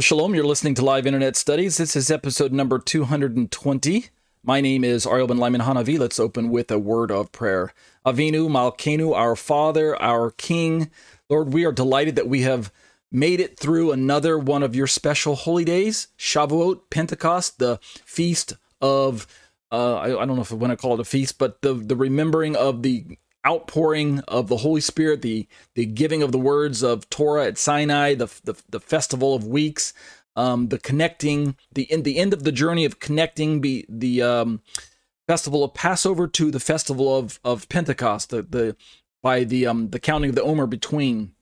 Shalom, shalom. You're listening to Live Internet Studies. This is episode number 220. My name is Ariel Ben Lyman HaNaviy. Let's open with a word of prayer. Avinu Malkenu, our Father, our King. Lord, we are delighted that we have made it through another one of your special holy days, Shavuot, Pentecost, the feast of, uh, I, I don't know if I want to call it a feast, but the, the remembering of the outpouring of the Holy Spirit, the the giving of the words of Torah at Sinai, the the, the festival of weeks, um, the connecting, the in the end of the journey of connecting be the um, festival of Passover to the festival of of Pentecost, the the by the um the counting of the Omer between.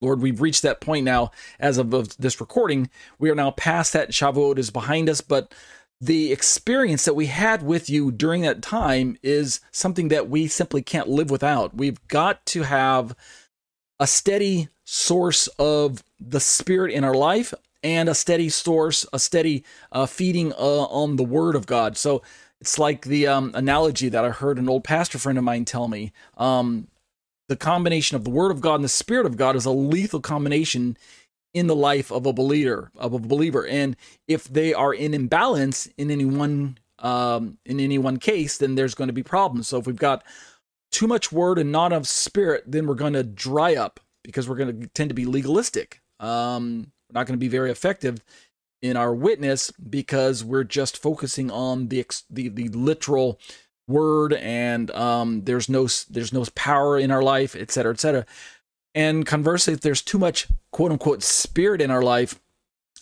Lord, we've reached that point now as of, of this recording. We are now past that. Shavuot is behind us, but the experience that we had with you during that time is something that we simply can't live without. We've got to have a steady source of the Spirit in our life and a steady source, a steady uh, feeding uh, on the Word of God. So it's like the um, analogy that I heard an old pastor friend of mine tell me. Um, the combination of the Word of God and the Spirit of God is a lethal combination in the life of a believer of a believer. And if they are in imbalance in any one um, in any one case then there's going to be problems. So if we've got too much word and not enough spirit then we're going to dry up because we're going to tend to be legalistic. Um, we're not going to be very effective in our witness because we're just focusing on the the, the literal word and um, there's no there's no power in our life et cetera et cetera and conversely, if there's too much quote unquote spirit in our life,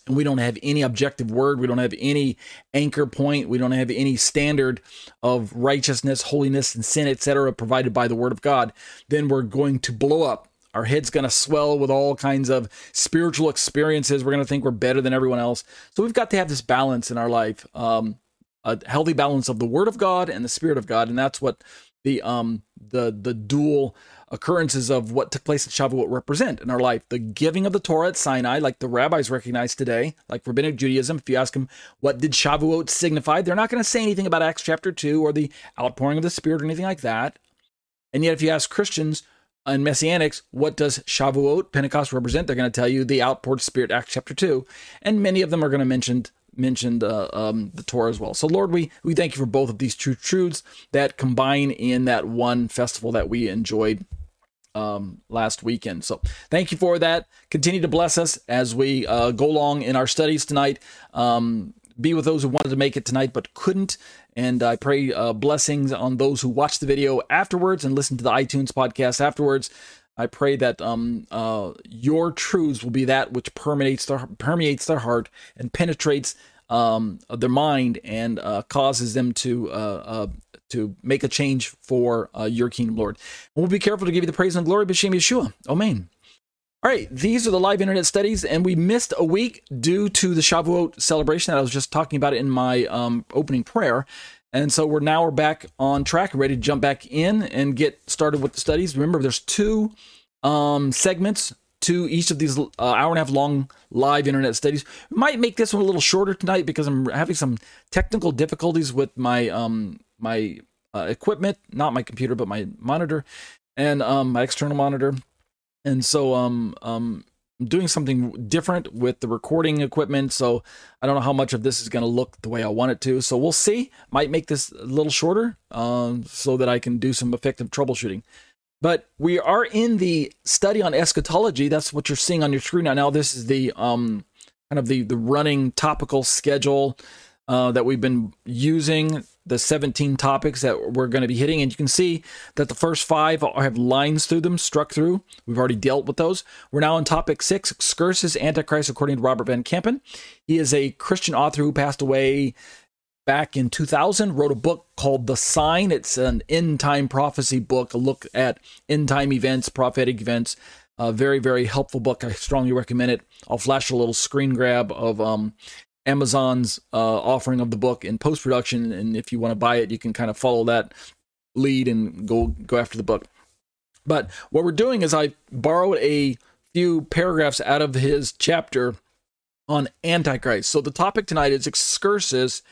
and we don't have any objective word, we don't have any anchor point, we don't have any standard of righteousness, holiness, and sin, etc., provided by the word of God, then we're going to blow up. Our head's going to swell with all kinds of spiritual experiences. We're going to think we're better than everyone else. So we've got to have this balance in our life, um, a healthy balance of the Word of God and the Spirit of God, and that's what the um the the dual occurrences of what took place at Shavuot represent in our life. The giving of the Torah at Sinai, like the rabbis recognize today, like rabbinic Judaism. If you ask them what did Shavuot signify, they're not going to say anything about Acts chapter two or the outpouring of the Spirit or anything like that. And yet, if you ask Christians and Messianics, what does Shavuot, Pentecost represent? They're going to tell you the outpoured Spirit, Acts chapter 2. And many of them are going to mention mentioned uh, um, the Torah as well. So, Lord, we, we thank you for both of these true truths that combine in that one festival that we enjoyed um, last weekend. So, thank you for that. Continue to bless us as we uh, go along in our studies tonight. Um, be with those who wanted to make it tonight but couldn't. And I pray uh, blessings on those who watch the video afterwards and listen to the iTunes podcast afterwards. I pray that um, uh, your truths will be that which permeates their permeates their heart and penetrates um, their mind and uh, causes them to uh, uh to make a change for uh, your kingdom, Lord. And we'll be careful to give you the praise and glory, B'Shem Yeshua. Amen. All right, these are the live internet studies, and we missed a week due to the Shavuot celebration that I was just talking about in my um, opening prayer. And so we're now we're back on track, ready to jump back in and get started with the studies. Remember, there's two um, segments to each of these uh, hour and a half long live internet studies. We might make this one a little shorter tonight because I'm having some technical difficulties with my um, my uh, equipment, not my computer, but my monitor and um, my external monitor. And so um, um, I'm doing something different with the recording equipment, so I don't know how much of this is going to look the way I want it to. So we'll see. Might make this a little shorter um, so that I can do some effective troubleshooting. But we are in the study on eschatology. That's what you're seeing on your screen now. Now this is the um, kind of the the running topical schedule uh, that we've been using the 17 topics that we're going to be hitting. And you can see that the first five have lines through them, struck through. We've already dealt with those. We're now on topic six Excursus Antichrist, according to Robert Van Kampen. He is a Christian author who passed away back in 2000, wrote a book called The Sign. It's an end time prophecy book, a look at end time events, prophetic events. A very, very helpful book. I strongly recommend it. I'll flash a little screen grab of um, Amazon's uh, offering of the book in post production, and if you want to buy it, you can kind of follow that lead and go go after the book. But what we're doing is I borrowed a few paragraphs out of his chapter on Antichrist. So the topic tonight is excursus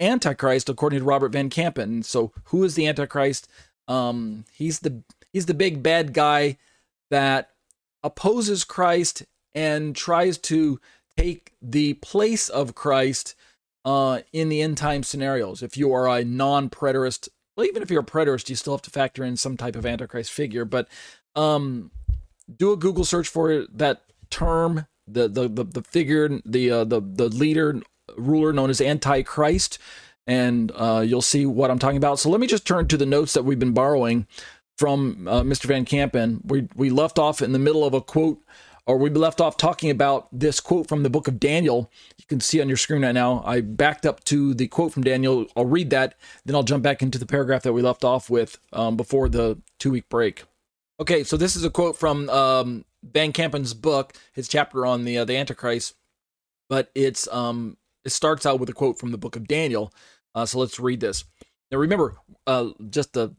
Antichrist, according to Robert Van Kampen. So who is the Antichrist? Um, he's the he's the big bad guy that opposes Christ and tries to take the place of Christ uh, in the end time scenarios. If you are a non preterist, well, even if you're a preterist, you still have to factor in some type of Antichrist figure. But um, do a Google search for that term, the the the, the figure, the uh, the the leader ruler known as Antichrist, and uh, you'll see what I'm talking about. So let me just turn to the notes that we've been borrowing from uh, Mr. Van Kampen. We we left off in the middle of a quote, or we left off talking about this quote from the book of Daniel. You can see on your screen right now. I backed up to the quote from Daniel. I'll read that, then I'll jump back into the paragraph that we left off with um, before the two week break. Okay, so this is a quote from um, Van Kampen's book, his chapter on the uh, the Antichrist, but it's um it starts out with a quote from the book of Daniel. Uh, so let's read this. Now remember, uh, just a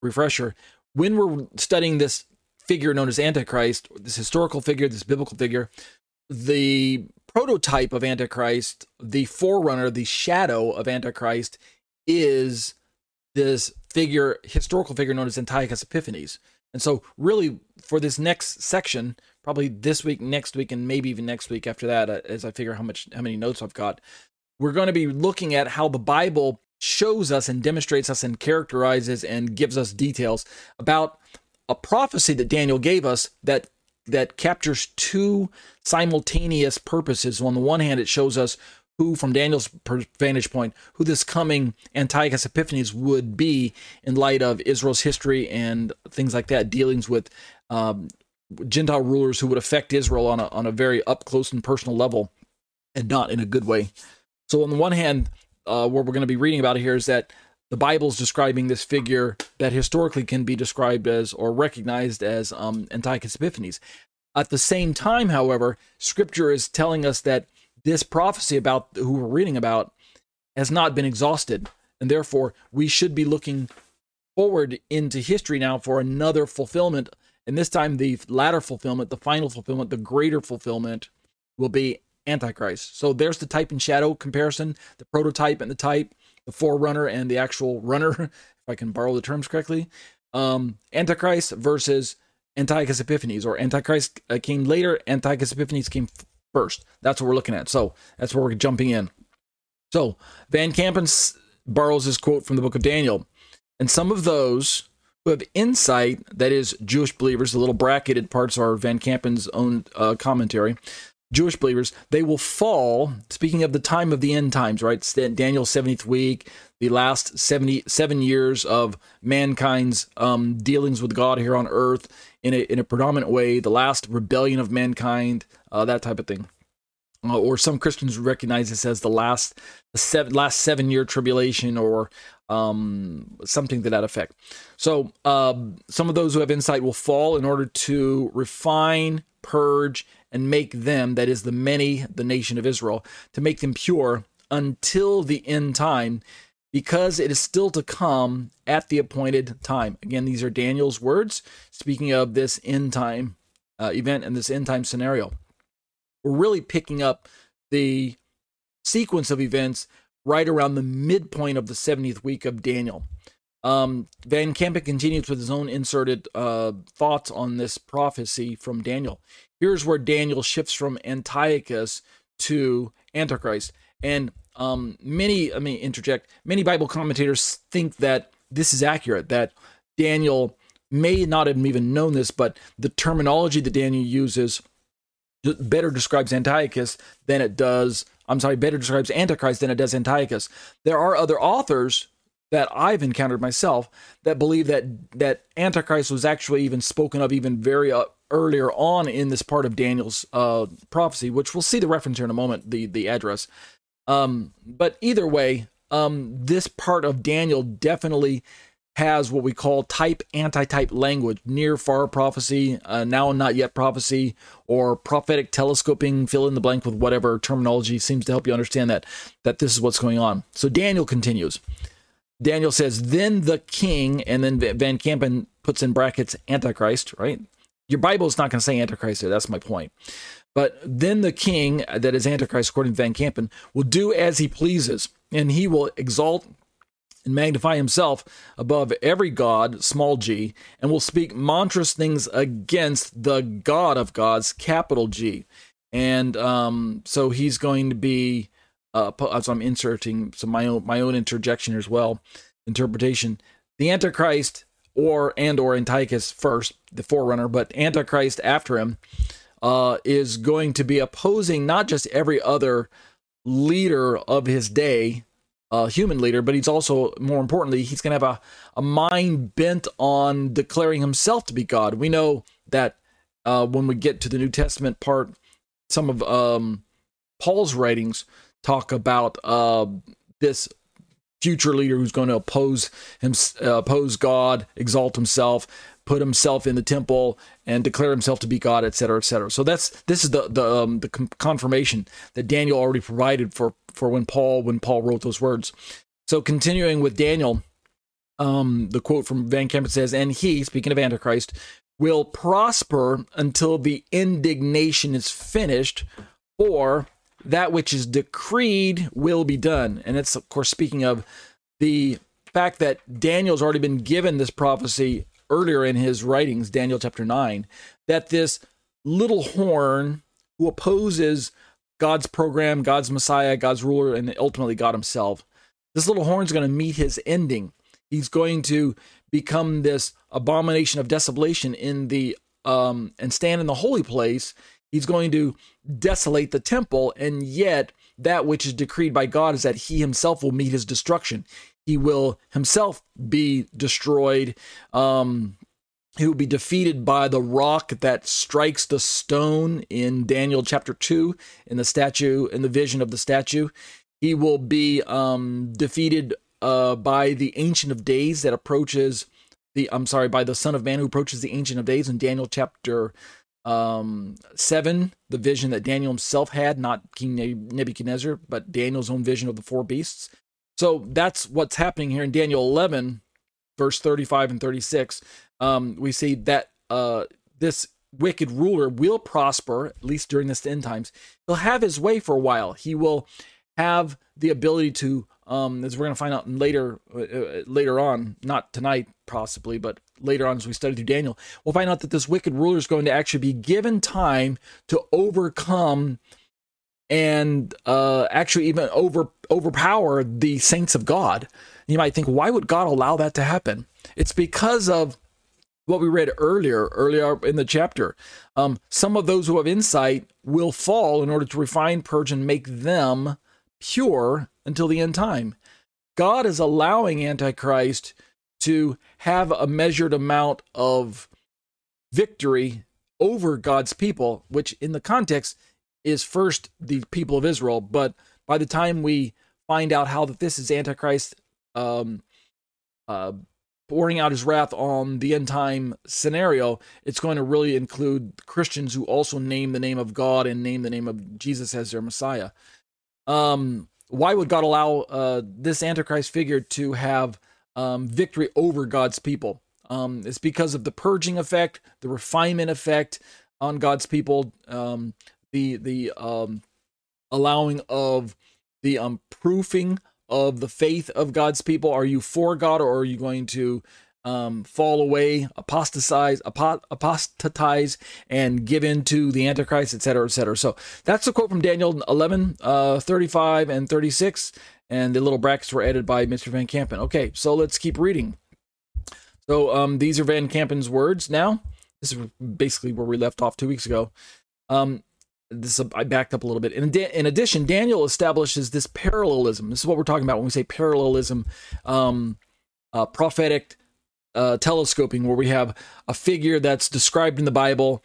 refresher, when we're studying this figure known as Antichrist, this historical figure, this biblical figure, the prototype of Antichrist, the forerunner, the shadow of Antichrist, is this figure, historical figure known as Antiochus Epiphanes. And so, really, for this next section, probably this week, next week, and maybe even next week after that, uh, as I figure how much, how many notes I've got, we're going to be looking at how the Bible shows us and demonstrates us and characterizes and gives us details about a prophecy that Daniel gave us that that captures two simultaneous purposes. On the one hand, it shows us who, from Daniel's vantage point, who this coming Antiochus Epiphanes would be in light of Israel's history and things like that, dealings with um, Gentile rulers who would affect Israel on a, on a very up close and personal level and not in a good way. So, on the one hand, uh, what we're going to be reading about here is that the Bible's describing this figure that historically can be described as or recognized as um, Antiochus Epiphanes. At the same time, however, Scripture is telling us that this prophecy about who we're reading about has not been exhausted, and therefore we should be looking forward into history now for another fulfillment. And this time, the latter fulfillment, the final fulfillment, the greater fulfillment will be Antichrist. So there's the type and shadow comparison, the prototype and the type, the forerunner and the actual runner, if I can borrow the terms correctly. Um, Antichrist versus Antiochus Epiphanes, or Antichrist uh, came later, Antiochus Epiphanes came first. That's what we're looking at. So that's where we're jumping in. So Van Kampen borrows this quote from the book of Daniel. And some of those who have insight, that is, Jewish believers, the little bracketed parts are Van Kampen's own uh, commentary. Jewish believers, they will fall. Speaking of the time of the end times, right? Daniel's 70th week, the last 77 years of mankind's um, dealings with God here on earth in a, in a predominant way, the last rebellion of mankind, uh, that type of thing. Uh, or some Christians recognize this as the last the seven, last seven year tribulation or um, something to that effect. So uh, some of those who have insight will fall in order to refine, purge, and make them, that is the many, the nation of Israel, to make them pure until the end time, because it is still to come at the appointed time. Again, these are Daniel's words, speaking of this end time uh, event and this end time scenario. We're really picking up the sequence of events right around the midpoint of the 70th week of Daniel. Um, Van Kampen continues with his own inserted uh, thoughts on this prophecy from Daniel. Here's where Daniel shifts from Antiochus to Antichrist. And um, many, I mean, interject, many Bible commentators think that this is accurate, that Daniel may not have even known this, but the terminology that Daniel uses better describes Antiochus than it does, I'm sorry, better describes Antichrist than it does Antiochus. There are other authors that I've encountered myself that believe that that Antichrist was actually even spoken of even very uh, earlier on in this part of Daniel's uh, prophecy, which we'll see the reference here in a moment, the the address. Um, but either way, um, this part of Daniel definitely has what we call type anti-type language, near far prophecy, uh, now and not yet prophecy, or prophetic telescoping. Fill in the blank with whatever terminology seems to help you understand that that this is what's going on. So Daniel continues. Daniel says, then the king, and then Van Kampen puts in brackets Antichrist, right? Your Bible is not going to say Antichrist there. That's my point. But then the king, that is Antichrist, according to Van Kampen, will do as he pleases, and he will exalt and magnify himself above every god, small g, and will speak monstrous things against the God of gods, capital G. and um, so he's going to be. Uh, as I'm inserting some my own my own interjection as well, interpretation. The Antichrist or and or Antiochus first, the forerunner, but Antichrist after him, uh, is going to be opposing not just every other leader of his day, uh, human leader, but he's also, more importantly, he's going to have a, a mind bent on declaring himself to be God. We know that uh, when we get to the New Testament part, some of um, Paul's writings talk about uh, this future leader who's going to oppose him, uh, oppose God, exalt himself, put himself in the temple, and declare himself to be God, etc., etc. So that's this is the the um, the confirmation that Daniel already provided for for when Paul when Paul wrote those words. So continuing with Daniel, um, the quote from Van Kampen says, "And he, speaking of Antichrist, will prosper until the indignation is finished, or that which is decreed will be done. And it's, of course, speaking of the fact that Daniel's already been given this prophecy earlier in his writings, Daniel chapter 9, that this little horn who opposes God's program, God's Messiah, God's ruler, and ultimately God himself, this little horn is going to meet his ending. He's going to become this abomination of desolation in the um, and stand in the holy place He's going to desolate the temple, and yet that which is decreed by God is that he himself will meet his destruction. He will himself be destroyed. Um, he will be defeated by the rock that strikes the stone in Daniel chapter 2 in the statue, in the vision of the statue. He will be um, defeated uh, by the Ancient of Days that approaches the, I'm sorry, by the Son of Man who approaches the Ancient of Days in Daniel chapter um, seven, the vision that Daniel himself had, not King Nebuchadnezzar, but Daniel's own vision of the four beasts. So that's what's happening here in Daniel 11, verse 35 and 36. Um, we see that uh, this wicked ruler will prosper, at least during this end times. He'll have his way for a while. He will have the ability to um, as we're going to find out later uh, uh, later on, not tonight possibly, but later on as we study through Daniel, we'll find out that this wicked ruler is going to actually be given time to overcome and uh, actually even over overpower the saints of God. You might think, why would God allow that to happen? It's because of what we read earlier, earlier in the chapter. Um, some of those who have insight will fall in order to refine, purge, and make them pure until the end time. God is allowing Antichrist to have a measured amount of victory over God's people, which in the context is first the people of Israel. But by the time we find out how that this is Antichrist um, uh, pouring out his wrath on the end time scenario, it's going to really include Christians who also name the name of God and name the name of Jesus as their Messiah. Um, why would God allow uh, this Antichrist figure to have um, victory over God's people? Um, it's because of the purging effect, the refinement effect on God's people, um, the the um, allowing of the um, proofing of the faith of God's people. Are you for God or are you going to um, fall away, apostatize, apostatize, and give in to the Antichrist, etc., etc. So that's a quote from Daniel 11, uh, 35 and 36, and the little brackets were added by Mr. Van Kampen. Okay, so let's keep reading. So um, these are Van Kampen's words now. This is basically where we left off two weeks ago. Um, this I backed up a little bit. In, in addition, Daniel establishes this parallelism. This is what we're talking about when we say parallelism, um, uh, prophetic uh, telescoping, where we have a figure that's described in the Bible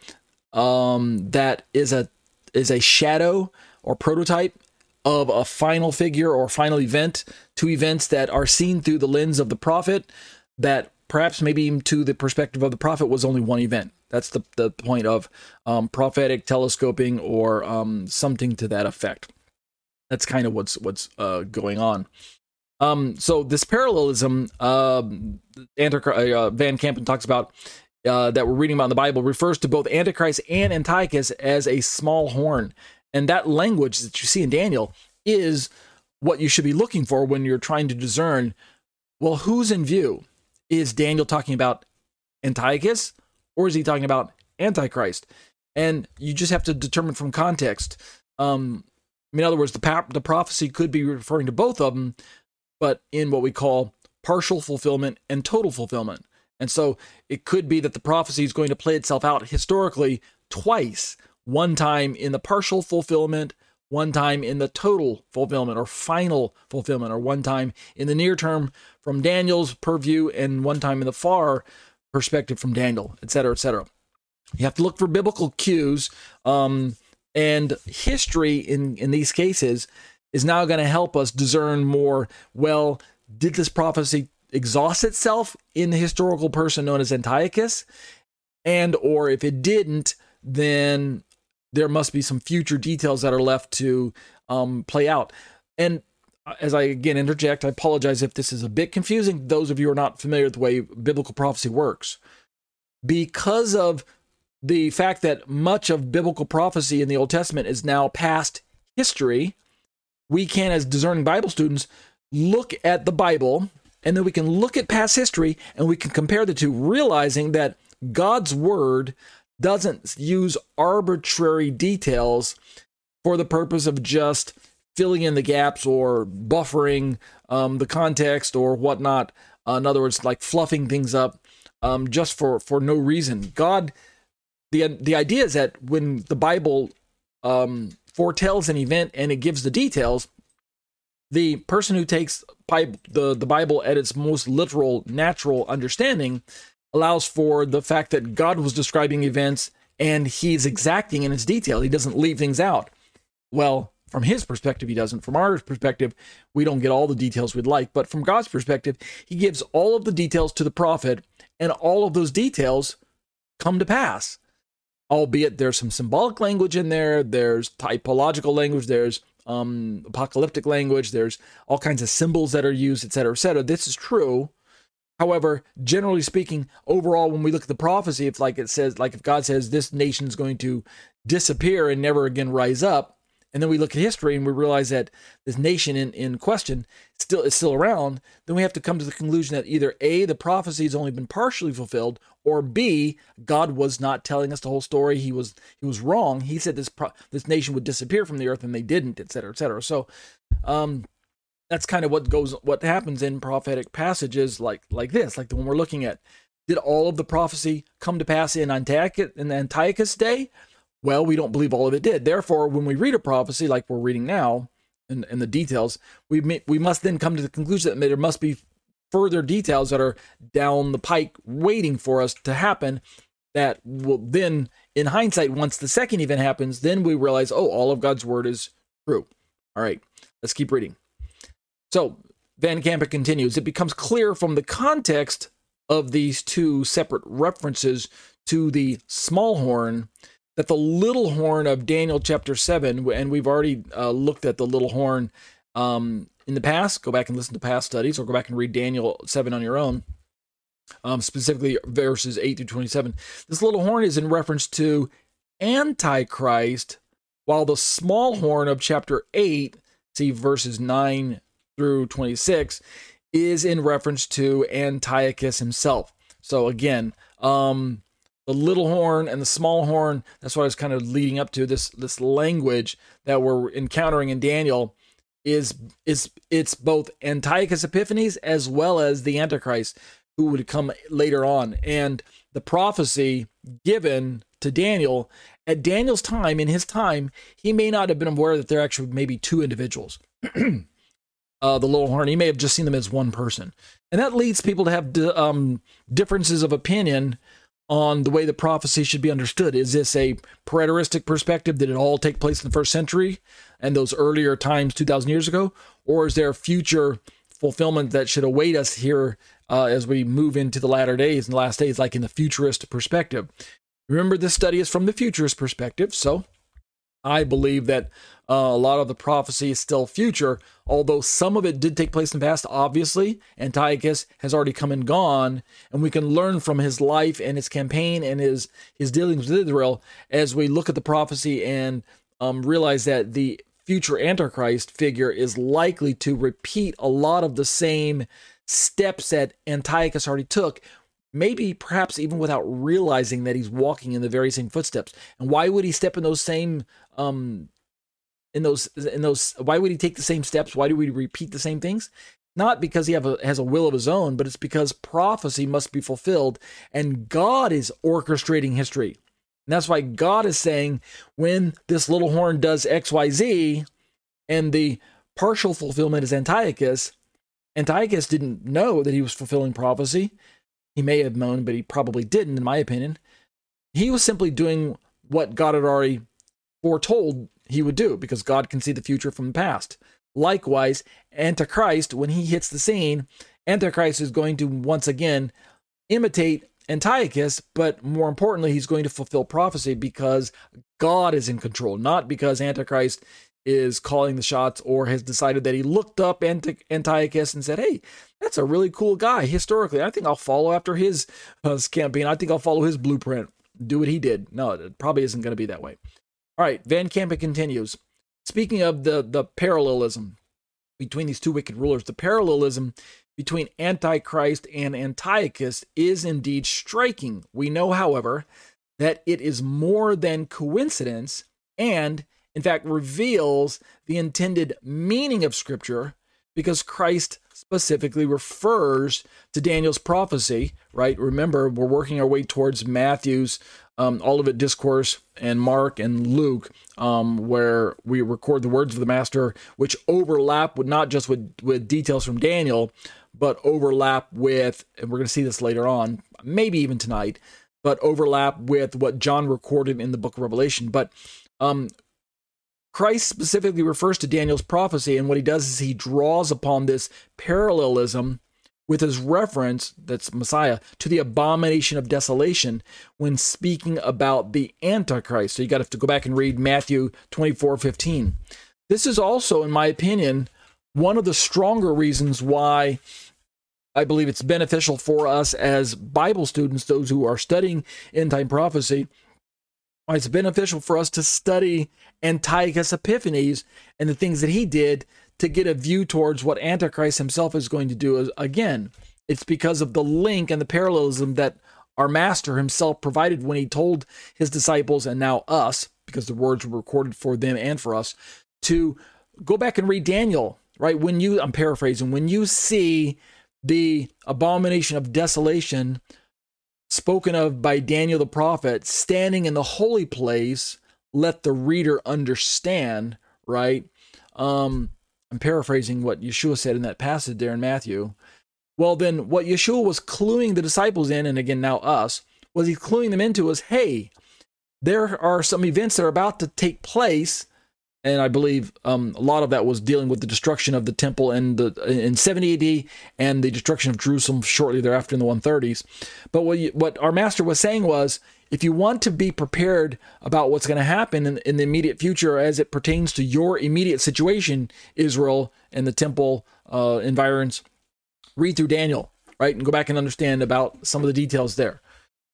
um, that is a is a shadow or prototype of a final figure or final event, two events that are seen through the lens of the prophet, that perhaps maybe to the perspective of the prophet was only one event. That's the, the point of um, prophetic telescoping or um, something to that effect. That's kind of what's what's uh, going on. Um, so this parallelism, uh, uh, Van Kampen talks about uh, that we're reading about in the Bible refers to both Antichrist and Antiochus as a small horn, and that language that you see in Daniel is what you should be looking for when you're trying to discern. Well, who's in view? Is Daniel talking about Antiochus, or is he talking about Antichrist? and you just have to determine from context. Um, in other words, the the prophecy could be referring to both of them, but in what we call partial fulfillment and total fulfillment. And so it could be that the prophecy is going to play itself out historically twice one time in the partial fulfillment, one time in the total fulfillment or final fulfillment, or one time in the near term from Daniel's purview, and one time in the far perspective from Daniel, et cetera, et cetera. You have to look for biblical cues, um, and history in in these cases is now going to help us discern more. Well, did this prophecy exhaust itself in the historical person known as Antiochus? And or if it didn't, then there must be some future details that are left to um, play out. And Uh, as I again interject, I apologize if this is a bit confusing. Those of you who are not familiar with the way biblical prophecy works, because of the fact that much of biblical prophecy in the Old Testament is now past history, we can, as discerning Bible students, look at the Bible and then we can look at past history and we can compare the two, realizing that God's word doesn't use arbitrary details for the purpose of just filling in the gaps or buffering um, the context or whatnot. Uh, in other words, like fluffing things up um, just for for no reason. God, the the idea is that when the Bible um, foretells an event and it gives the details, the person who takes the the Bible at its most literal, natural understanding allows for the fact that God was describing events and he's exacting in its detail. He doesn't leave things out. Well, from his perspective, he doesn't. From our perspective, we don't get all the details we'd like. But from God's perspective, he gives all of the details to the prophet, and all of those details come to pass. Albeit there's some symbolic language in there, there's typological language, there's um, apocalyptic language, there's all kinds of symbols that are used, et cetera, et cetera. This is true. However, generally speaking, overall, when we look at the prophecy, if like it says, like if God says this nation is going to disappear and never again rise up, and then we look at history and we realize that this nation in, in question still is still around, then we have to come to the conclusion that either A, the prophecy has only been partially fulfilled, or B, God was not telling us the whole story. He was he was wrong. He said this pro- this nation would disappear from the earth and they didn't, et cetera, et cetera. So um that's kind of what goes what happens in prophetic passages like like this like the one we're looking at did all of the prophecy come to pass in antiochus in antiochus day well we don't believe all of it did. Therefore when we read a prophecy like we're reading now in, in the details we may, we must then come to the conclusion that there must be further details that are down the pike waiting for us to happen that will then in hindsight once the second event happens then we realize oh all of god's word is true. All right let's keep reading. So Van Kampen continues it becomes clear from the context of these two separate references to the small horn that the little horn of Daniel chapter 7, and we've already uh, looked at the little horn um, in the past. Go back and listen to past studies, or go back and read Daniel 7 on your own, um, specifically verses 8 to 27. This little horn is in reference to Antichrist, while the small horn of chapter 8, see verses 9 through 26 is in reference to Antiochus himself. So again, um, the little horn and the small horn, that's what I was kind of leading up to. This this language that we're encountering in Daniel is is it's both Antiochus Epiphanes as well as the Antichrist who would come later on. And the prophecy given to Daniel at Daniel's time, in his time, he may not have been aware that there are actually maybe two individuals. uh, the little horn. He may have just seen them as one person, and that leads people to have um, differences of opinion on the way the prophecy should be understood. Is this a preteristic perspective? Did it all take place in the first century and those earlier times, two thousand years ago, or is there future fulfillment that should await us here uh, as we move into the latter days and the last days, like in the futurist perspective? Remember, this study is from the futurist perspective, so I believe that uh, a lot of the prophecy is still future, although some of it did take place in the past. Obviously, Antiochus has already come and gone, and we can learn from his life and his campaign and his his dealings with Israel as we look at the prophecy and um, realize that the future Antichrist figure is likely to repeat a lot of the same steps that Antiochus already took maybe perhaps even without realizing that he's walking in the very same footsteps. And why would he step in those same um in those in those why would he take the same steps? Why do we repeat the same things? Not because he have a, has a will of his own, but it's because prophecy must be fulfilled and God is orchestrating history. And that's why God is saying when this little horn does XYZ and the partial fulfillment is Antiochus, Antiochus didn't know that he was fulfilling prophecy. He may have known, but he probably didn't, in my opinion. He was simply doing what God had already foretold he would do because God can see the future from the past. Likewise, Antichrist, when he hits the scene, Antichrist is going to once again imitate Antiochus, but more importantly, he's going to fulfill prophecy because God is in control, not because Antichrist is calling the shots or has decided that he looked up Antiochus and said, Hey, that's a really cool guy historically. I think I'll follow after his uh, campaign. I think I'll follow his blueprint, do what he did. No, it probably isn't going to be that way. All right, Van Kampen continues. Speaking of the, the parallelism between these two wicked rulers, the parallelism between Antichrist and Antiochus is indeed striking. We know, however, that it is more than coincidence and in fact, reveals the intended meaning of Scripture because Christ specifically refers to Daniel's prophecy, right? Remember, we're working our way towards Matthew's um, Olivet Discourse and Mark and Luke, um, where we record the words of the Master, which overlap with not just with, with details from Daniel, but overlap with, and we're going to see this later on, maybe even tonight, but overlap with what John recorded in the book of Revelation. But um, Christ specifically refers to Daniel's prophecy, and what he does is he draws upon this parallelism with his reference, that's Messiah, to the abomination of desolation when speaking about the Antichrist. So you got to go back and read Matthew 24 15. This is also, in my opinion, one of the stronger reasons why I believe it's beneficial for us as Bible students, those who are studying end time prophecy, it's beneficial for us to study Antiochus Epiphanes and the things that he did to get a view towards what Antichrist himself is going to do again. It's because of the link and the parallelism that our master himself provided when he told his disciples and now us, because the words were recorded for them and for us, to go back and read Daniel, right? When you, I'm paraphrasing, when you see the abomination of desolation spoken of by Daniel the prophet, standing in the holy place, let the reader understand, right? Um, I'm paraphrasing what Yeshua said in that passage there in Matthew. Well, then what Yeshua was cluing the disciples in, and again now us, was he cluing them into was, hey, there are some events that are about to take place and I believe um, a lot of that was dealing with the destruction of the temple in the in 70 AD and the destruction of Jerusalem shortly thereafter in the 130s. But what you, what our master was saying was, if you want to be prepared about what's going to happen in, in, the immediate future as it pertains to your immediate situation, Israel and the temple uh, environs, read through Daniel, right, and go back and understand about some of the details there.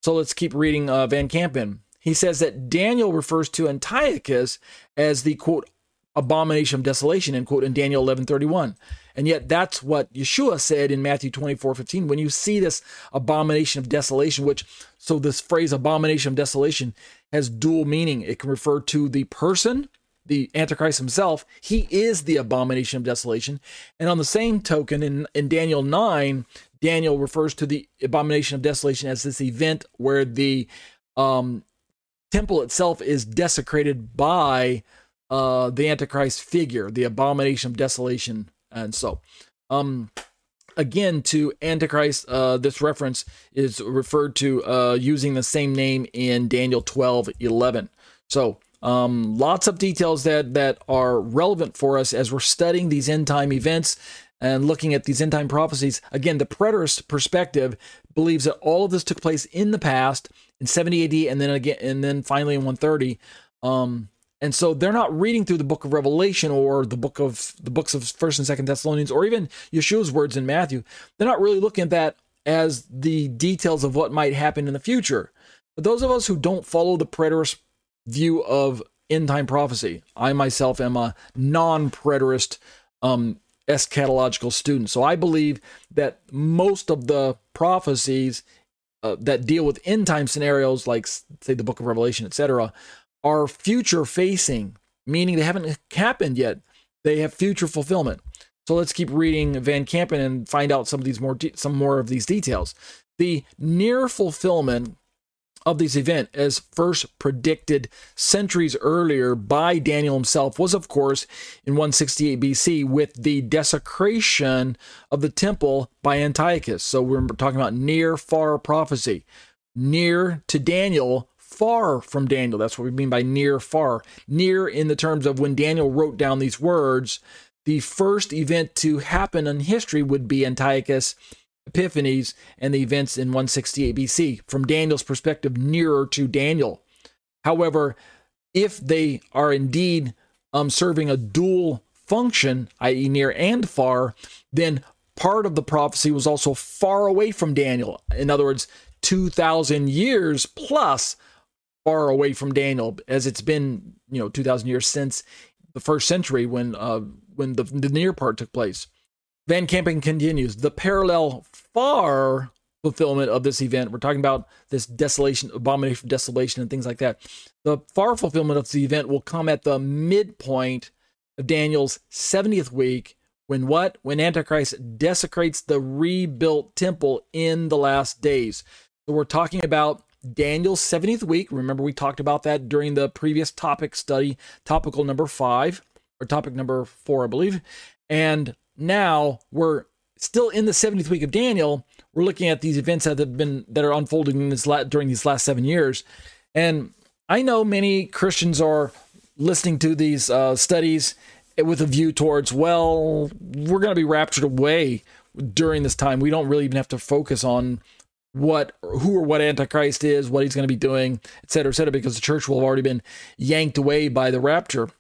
So let's keep reading uh, Van Kampen he says that Daniel refers to Antiochus as the quote abomination of desolation end quote in Daniel 11:31. And yet that's what Yeshua said in Matthew 24:15 when you see this abomination of desolation which so this phrase abomination of desolation has dual meaning. It can refer to the person the Antichrist himself, he is the abomination of desolation. And on the same token, in, in Daniel 9, Daniel refers to the abomination of desolation as this event where the um, temple itself is desecrated by uh, the Antichrist figure, the abomination of desolation. And so, um, again, to Antichrist, uh, this reference is referred to uh, using the same name in Daniel 12 11. So, um, lots of details that, that are relevant for us as we're studying these end time events and looking at these end time prophecies. Again, the preterist perspective believes that all of this took place in the past in 70 AD and then again and then finally in 130. Um, and so they're not reading through the book of Revelation or the book of the books of First and Second Thessalonians or even Yeshua's words in Matthew. They're not really looking at that as the details of what might happen in the future. But those of us who don't follow the preterist view of end time prophecy, I myself am a non-preterist um, eschatological student. So I believe that most of the prophecies uh, that deal with end time scenarios, like say the Book of Revelation, etc., are future facing, meaning they haven't happened yet. They have future fulfillment. So let's keep reading Van Kampen and find out some of these more de- some more of these details. The near fulfillment of this event, as first predicted centuries earlier by Daniel himself, was of course in 168 BC with the desecration of the temple by Antiochus. So we're talking about near far prophecy, near to Daniel, far from Daniel. That's what we mean by near far. Near in the terms of when Daniel wrote down these words, the first event to happen in history would be Antiochus Epiphanes and the events in 168 BC from Daniel's perspective nearer to Daniel. However, if they are indeed um, serving a dual function, i.e., near and far, then part of the prophecy was also far away from Daniel. In other words, 2,000 years plus far away from Daniel, as it's been, you know, 2,000 years since the first century when uh, when the, the near part took place. Van Kampen continues the parallel far fulfillment of this event. We're talking about this desolation, abomination, desolation, and things like that. The far fulfillment of the event will come at the midpoint of Daniel's 70th week. When what? When Antichrist desecrates the rebuilt temple in the last days. So we're talking about Daniel's 70th week. Remember, we talked about that during the previous topic study, topical number five, or topic number four, I believe. And now we're still in the 70th week of Daniel. We're looking at these events that have been that are unfolding la- during these last seven years, and I know many Christians are listening to these uh, studies with a view towards, well, we're going to be raptured away during this time. We don't really even have to focus on what who or what antichrist is what he's going to be doing et cetera et cetera because the church will have already been yanked away by the rapture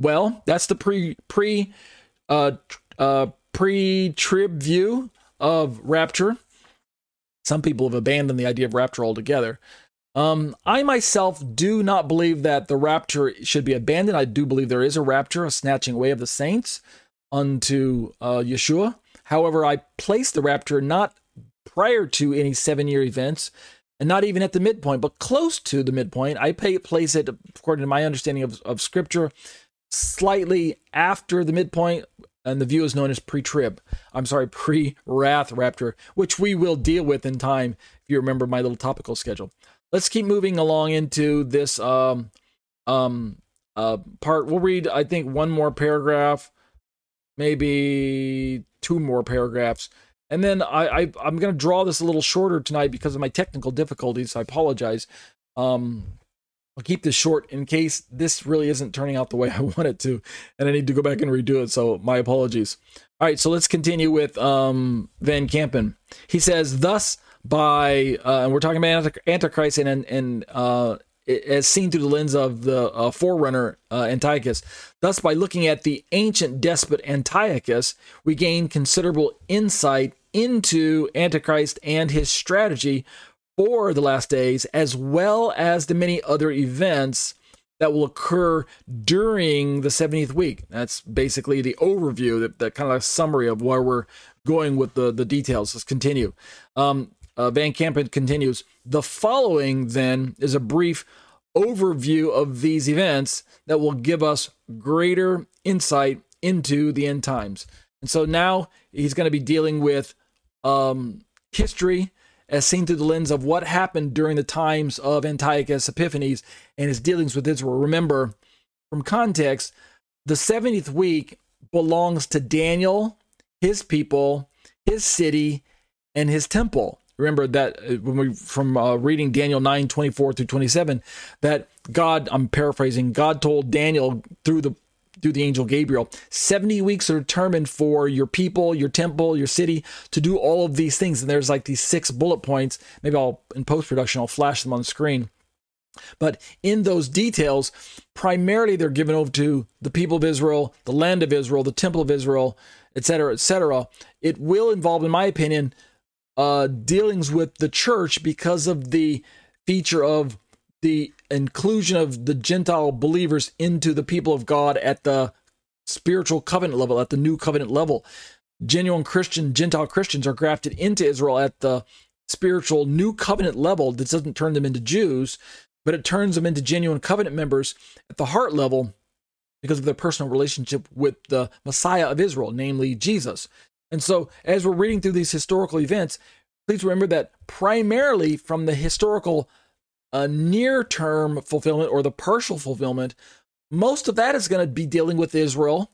well that's the pre pre uh uh, pre trib view of rapture. Some people have abandoned the idea of rapture altogether. Um, I myself do not believe that the rapture should be abandoned. I do believe there is a rapture, a snatching away of the saints unto uh, Yeshua. However, I place the rapture not prior to any seven year events and not even at the midpoint, but close to the midpoint. I pay, place it, according to my understanding of, of scripture, slightly after the midpoint, and the view is known as pre-trib. I'm sorry, pre-wrath rapture, which we will deal with in time if you remember my little topical schedule. Let's keep moving along into this um um uh part. We'll read I think one more paragraph, maybe two more paragraphs. And then I, I I'm gonna draw this a little shorter tonight because of my technical difficulties. I apologize. Um I'll keep this short in case this really isn't turning out the way I want it to, and I need to go back and redo it. So my apologies. All right, so let's continue with um, Van Kampen. He says, "Thus, by uh, and we're talking about Antichrist and and uh, as seen through the lens of the uh, forerunner uh, Antiochus. Thus, by looking at the ancient despot Antiochus, we gain considerable insight into Antichrist and his strategy for the last days, as well as the many other events that will occur during the 70th week. That's basically the overview, that, the kind of summary of where we're going with the, the details. Let's continue. Um, uh, Van Kampen continues. The following then is a brief overview of these events that will give us greater insight into the end times. And so now he's going to be dealing with um, history as seen through the lens of what happened during the times of Antiochus Epiphanes and his dealings with Israel. Remember, from context, the 70th week belongs to Daniel, his people, his city, and his temple. Remember that uh, when we from uh, reading Daniel 9 24 through 27, that God, I'm paraphrasing, God told Daniel through the through the angel Gabriel. 70 weeks are determined for your people, your temple, your city to do all of these things. And there's like these six bullet points. Maybe I'll, in post production, I'll flash them on the screen. But in those details, primarily they're given over to the people of Israel, the land of Israel, the temple of Israel, etc., etc. It will involve, in my opinion, uh, dealings with the church because of the feature of the inclusion of the Gentile believers into the people of God at the spiritual covenant level, at the new covenant level. Genuine Christian, Gentile Christians are grafted into Israel at the spiritual new covenant level that doesn't turn them into Jews, but it turns them into genuine covenant members at the heart level because of their personal relationship with the Messiah of Israel, namely Jesus. And so, as we're reading through these historical events, please remember that primarily from the historical uh, near term fulfillment or the partial fulfillment, most of that is going to be dealing with Israel,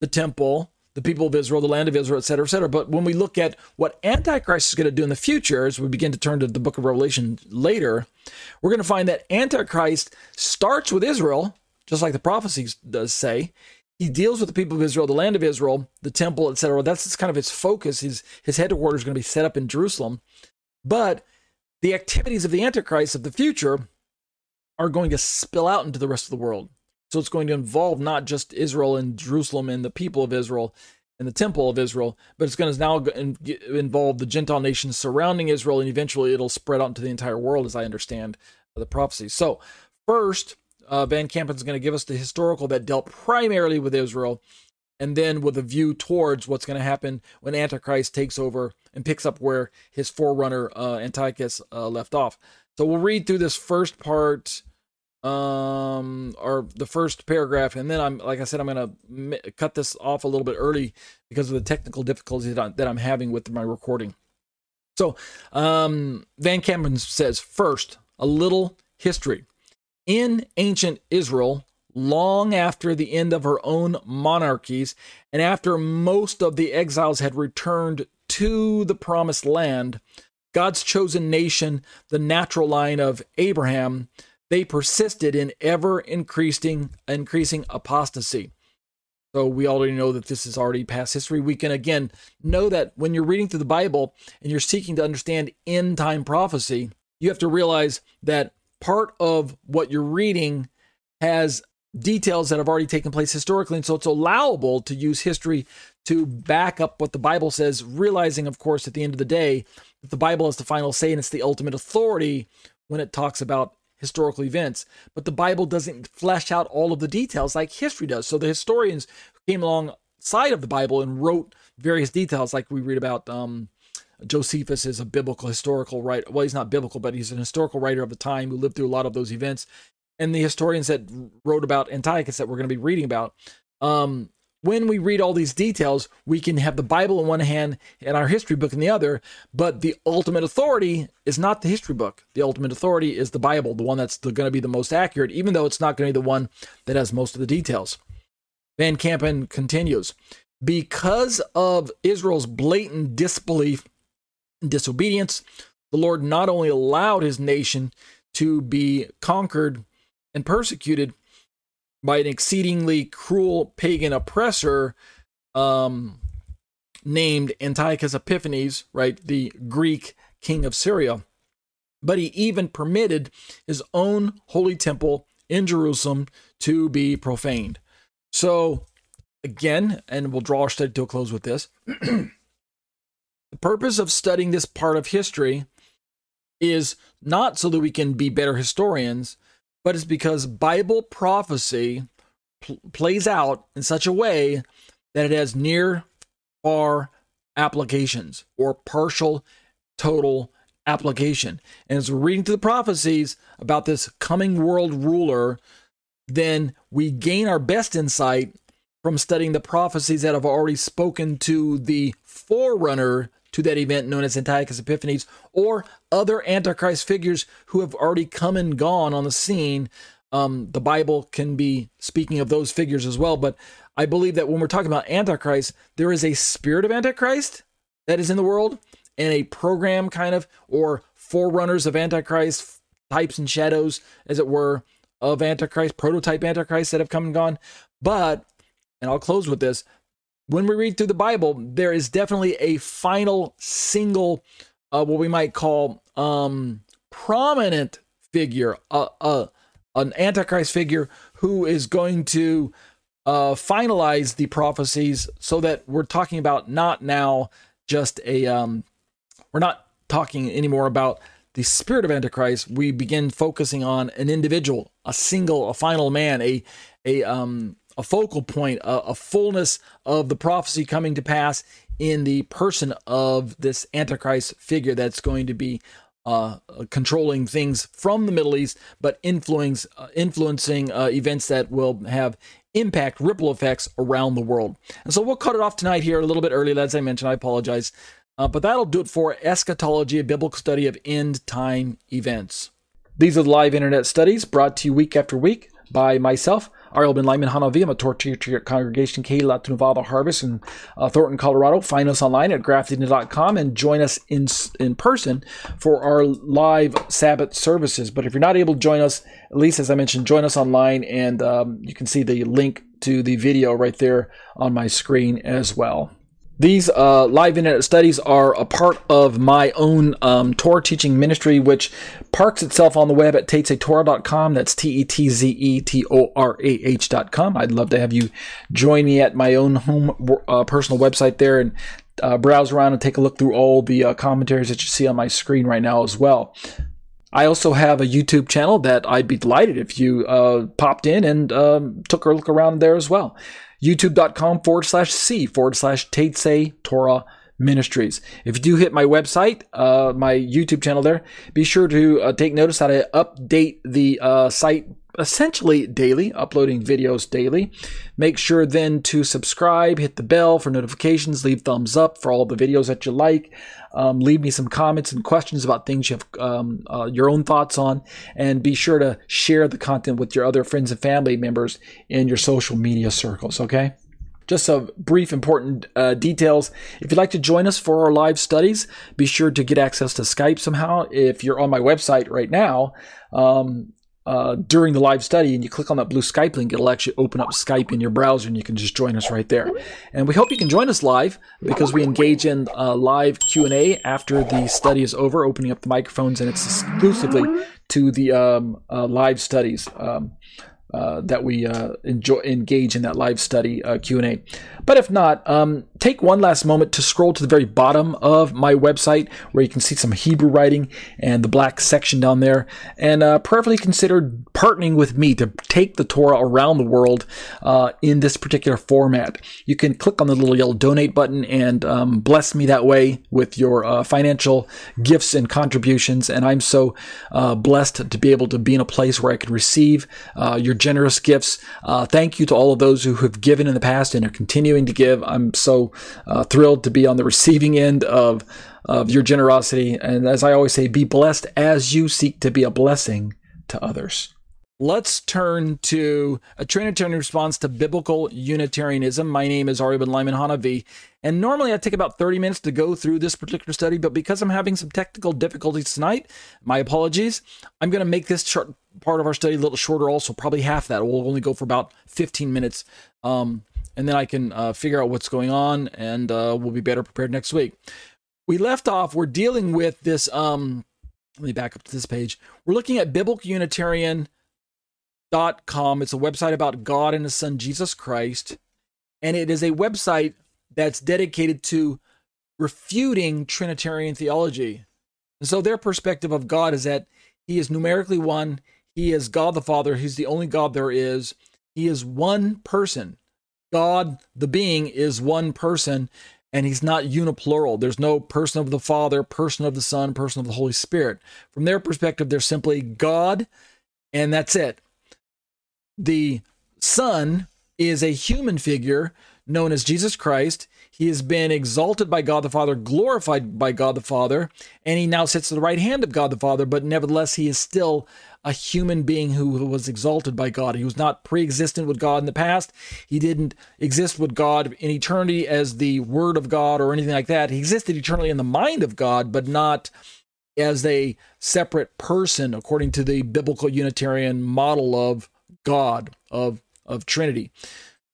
the temple, the people of Israel, the land of Israel, et cetera, et cetera. But when we look at what Antichrist is going to do in the future, as we begin to turn to the book of Revelation later, we're going to find that Antichrist starts with Israel, just like the prophecies does say. He deals with the people of Israel, the land of Israel, the temple, et cetera. That's kind of his focus. His, his headquarters is going to be set up in Jerusalem. But the activities of the Antichrist of the future are going to spill out into the rest of the world. So it's going to involve not just Israel and Jerusalem and the people of Israel and the temple of Israel, but it's going to now involve the Gentile nations surrounding Israel, and eventually it'll spread out into the entire world, as I understand the prophecy. So, first, uh, Van Kampen is going to give us the historical that dealt primarily with Israel, and then with a view towards what's going to happen when Antichrist takes over and picks up where his forerunner uh, Antiochus uh, left off. So we'll read through this first part um or the first paragraph and then i'm like i said i'm gonna m- cut this off a little bit early because of the technical difficulties that, I, that i'm having with my recording so um van kampen says first a little history in ancient israel long after the end of her own monarchies and after most of the exiles had returned to the promised land god's chosen nation the natural line of abraham they persisted in ever increasing increasing apostasy. So we already know that this is already past history. We can again know that when you're reading through the Bible and you're seeking to understand end time prophecy, you have to realize that part of what you're reading has details that have already taken place historically. And so it's allowable to use history to back up what the Bible says, realizing, of course, at the end of the day, that the Bible has the final say and it's the ultimate authority when it talks about historical events, but the Bible doesn't flesh out all of the details like history does. So the historians who came alongside of the Bible and wrote various details, like we read about um, Josephus is a biblical historical writer. Well, he's not biblical, but he's an historical writer of the time who lived through a lot of those events. And the historians that wrote about Antiochus that we're going to be reading about, um, when we read all these details, we can have the Bible in one hand and our history book in the other, but the ultimate authority is not the history book. The ultimate authority is the Bible, the one that's going to be the most accurate, even though it's not going to be the one that has most of the details. Van Kampen continues Because of Israel's blatant disbelief and disobedience, the Lord not only allowed his nation to be conquered and persecuted, by an exceedingly cruel pagan oppressor um, named Antiochus Epiphanes, right, the Greek king of Syria. But he even permitted his own holy temple in Jerusalem to be profaned. So, again, and we'll draw our study to a close with this. the purpose of studying this part of history is not so that we can be better historians, but it's because Bible prophecy pl- plays out in such a way that it has near far applications or partial total application. And as we're reading through the prophecies about this coming world ruler, then we gain our best insight from studying the prophecies that have already spoken to the forerunner to that event known as Antiochus Epiphanes, or other Antichrist figures who have already come and gone on the scene. Um, the Bible can be speaking of those figures as well, but I believe that when we're talking about Antichrist, there is a spirit of Antichrist that is in the world, and a program kind of, or forerunners of Antichrist, types and shadows, as it were, of Antichrist, prototype Antichrist that have come and gone. But, and I'll close with this when we read through the Bible, there is definitely a final single, uh, what we might call um, prominent figure, uh, uh, an Antichrist figure who is going to uh, finalize the prophecies so that we're talking about not now just a, um, we're not talking anymore about the spirit of Antichrist. We begin focusing on an individual, a single, a final man, a, a, um, a focal point, a, a fullness of the prophecy coming to pass in the person of this Antichrist figure that's going to be uh, controlling things from the Middle East, but influence, uh, influencing uh, events that will have impact, ripple effects around the world. And so we'll cut it off tonight here a little bit early, as I mentioned. I apologize. Uh, but that'll do it for eschatology, a biblical study of end time events. These are the live internet studies brought to you week after week by myself, Ariel Ben Lyman HaNaviy. I'm a Torture Congregation Kehillat Nevada Harvest in uh, Thornton, Colorado. Find us online at grafted.com and join us in in person for our live Sabbath services. But if you're not able to join us, at least as I mentioned, join us online, and um, you can see the link to the video right there on my screen as well. These uh, live internet studies are a part of my own um, Torah teaching ministry, which parks itself on the web at tetzetorah.com. That's T E T Z E T O R A H.com. I'd love to have you join me at my own home uh, personal website there and uh, browse around and take a look through all the uh, commentaries that you see on my screen right now as well. I also have a YouTube channel that I'd be delighted if you uh, popped in and um, took a look around there as well youtube.com forward slash C forward slash Tetze Torah Ministries. If you do hit my website, uh, my YouTube channel there, be sure to uh, take notice that I update the uh, site essentially daily, uploading videos daily. Make sure then to subscribe, hit the bell for notifications, leave thumbs up for all the videos that you like. Um, leave me some comments and questions about things you have um, uh, your own thoughts on, and be sure to share the content with your other friends and family members in your social media circles. Okay just some brief important uh, details. If you'd like to join us for our live studies, be sure to get access to Skype somehow. If you're on my website right now, um, uh, during the live study and you click on that blue Skype link, it'll actually open up Skype in your browser and you can just join us right there. And we hope you can join us live because we engage in uh, live Q&A after the study is over, opening up the microphones and it's exclusively to the um, uh, live studies. Um, uh, that we enjoy engage in that live study Q&A. But if not, um, take one last moment to scroll to the very bottom of my website where you can see some Hebrew writing and the black section down there, and uh, prayerfully consider partnering with me to take the Torah around the world uh, in this particular format. You can click on the little yellow donate button and um, bless me that way with your uh, financial gifts and contributions. And I'm so blessed to be able to be in a place where I can receive your generous gifts. Uh, thank you to all of those who have given in the past and are continuing to give. I'm so uh, thrilled to be on the receiving end of of your generosity. And as I always say, be blessed as you seek to be a blessing to others. Let's turn to a Trinitarian response to biblical Unitarianism. My name is Ari Ben Lyman HaNaviy, and normally I take about 30 minutes to go through this particular study, but because I'm having some technical difficulties tonight, my apologies. I'm going to make this part of our study a little shorter, also, probably half that. We'll only go for about 15 minutes, um, and then I can uh, figure out what's going on, and uh, we'll be better prepared next week. We left off, we're dealing with this. Um, let me back up to this page. We're looking at biblical Unitarian com. It's a website about God and His Son Jesus Christ, and it is a website that's dedicated to refuting Trinitarian theology. And so their perspective of God is that He is numerically one. He is God the Father. He's the only God there is. He is one person. God, the being, is one person, and he's not uniplural. There's no person of the Father, person of the Son, person of the Holy Spirit. From their perspective, they're simply God, and that's it the Son is a human figure known as Jesus Christ. He has been exalted by God the Father, glorified by God the Father, and he now sits at the right hand of God the Father, but nevertheless, he is still a human being who was exalted by God. He was not pre existent with God in the past. He didn't exist with God in eternity as the Word of God or anything like that. He existed eternally in the mind of God, but not as a separate person according to the biblical Unitarian model of God of of Trinity.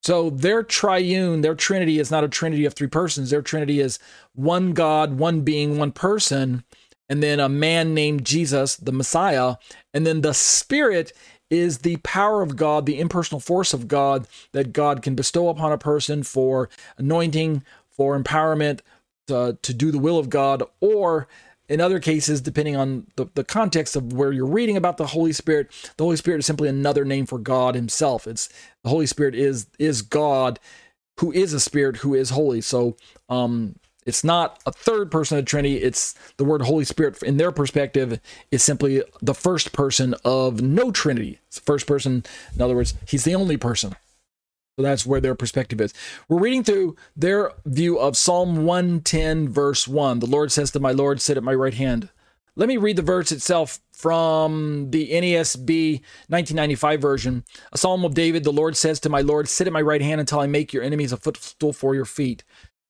So their triune, their Trinity is not a Trinity of three persons. Their Trinity is one God, one being, one person, and then a man named Jesus, the Messiah, and then the Spirit is the power of God, the impersonal force of God that God can bestow upon a person for anointing, for empowerment, to, do the will of God, or in other cases, depending on the, the context of where you're reading about the Holy Spirit, the Holy Spirit is simply another name for God Himself. It's the Holy Spirit is is God, who is a spirit who is holy. So um, it's not a third person of the Trinity. It's the word Holy Spirit, in their perspective, is simply the first person of no Trinity. It's the first person. In other words, he's the only person. So that's where their perspective is. We're reading through their view of Psalm 110, verse 1. The Lord says to my Lord, Sit at my right hand. Let me read the verse itself from the NASB 1995 version. A psalm of David, the Lord says to my Lord, Sit at my right hand until I make your enemies a footstool for your feet.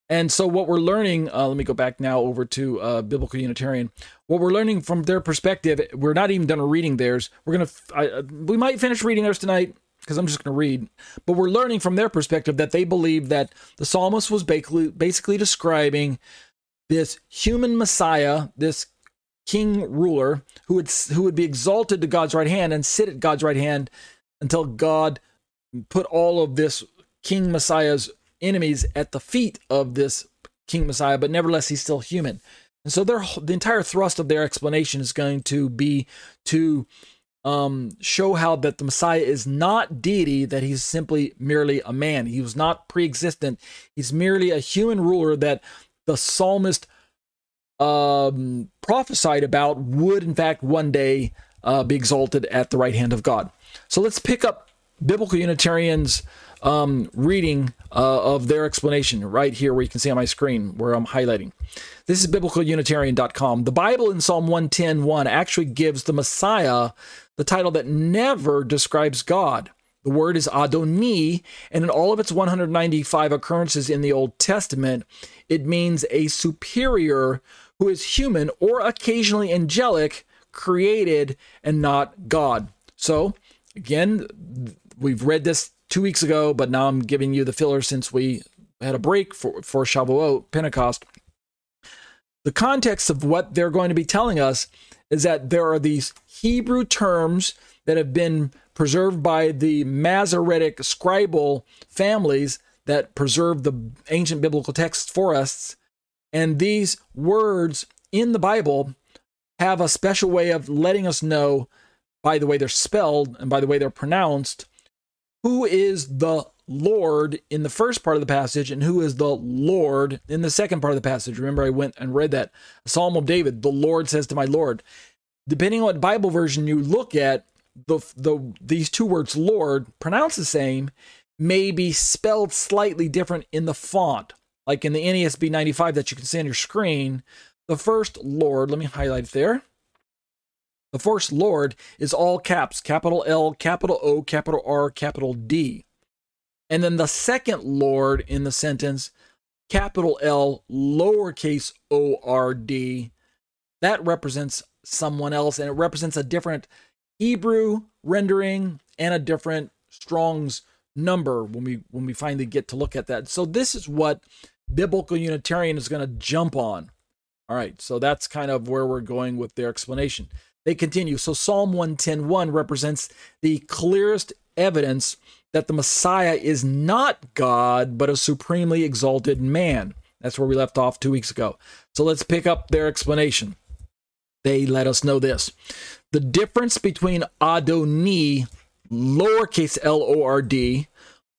And so, what we're learning, uh, let me go back now over to uh, Biblical Unitarian. What we're learning from their perspective, we're not even done reading theirs. We're gonna, uh, we might finish reading theirs tonight because I'm just gonna read. But we're learning from their perspective that they believe that the psalmist was basically, basically describing this human Messiah, this king ruler who would who would be exalted to God's right hand and sit at God's right hand until God put all of this king Messiah's enemies at the feet of this King Messiah, but nevertheless, he's still human. And so their the entire thrust of their explanation is going to be to um, show how that the Messiah is not deity, that he's simply merely a man. He was not pre-existent. He's merely a human ruler that the psalmist um, prophesied about would, in fact, one day uh, be exalted at the right hand of God. So let's pick up biblical Unitarians' um, reading uh, of their explanation right here, where you can see on my screen where I'm highlighting. This is biblicalunitarian.com. The Bible in Psalm 110:1 actually gives the Messiah the title that never describes God. The word is Adoni, and in all of its 195 occurrences in the Old Testament, it means a superior who is human or occasionally angelic, created, and not God. So, again, we've read this two weeks ago, but now I'm giving you the filler since we had a break for, for Shavuot, Pentecost. The context of what they're going to be telling us is that there are these Hebrew terms that have been preserved by the Masoretic scribal families that preserve the ancient biblical texts for us. And these words in the Bible have a special way of letting us know by the way they're spelled and by the way they're pronounced who is the Lord in the first part of the passage and who is the Lord in the second part of the passage. Remember, I went and read that Psalm of David. The Lord says to my Lord. Depending on what Bible version you look at, the the these two words Lord pronounced the same may be spelled slightly different in the font. Like in the NASB 95 that you can see on your screen, the first Lord, let me highlight it there. The first Lord is all caps, capital L, capital O, capital R, capital D. And then the second Lord in the sentence, capital L, lowercase o r d, that represents someone else and it represents a different Hebrew rendering and a different Strong's number when we when we finally get to look at that. So this is what biblical Unitarian is going to jump on. All right, so that's kind of where we're going with their explanation. They continue. So Psalm 110:1 represents the clearest evidence that the Messiah is not God, but a supremely exalted man. That's where we left off two weeks ago. So let's pick up their explanation. They let us know this. The difference between Adoni, lowercase l o r d,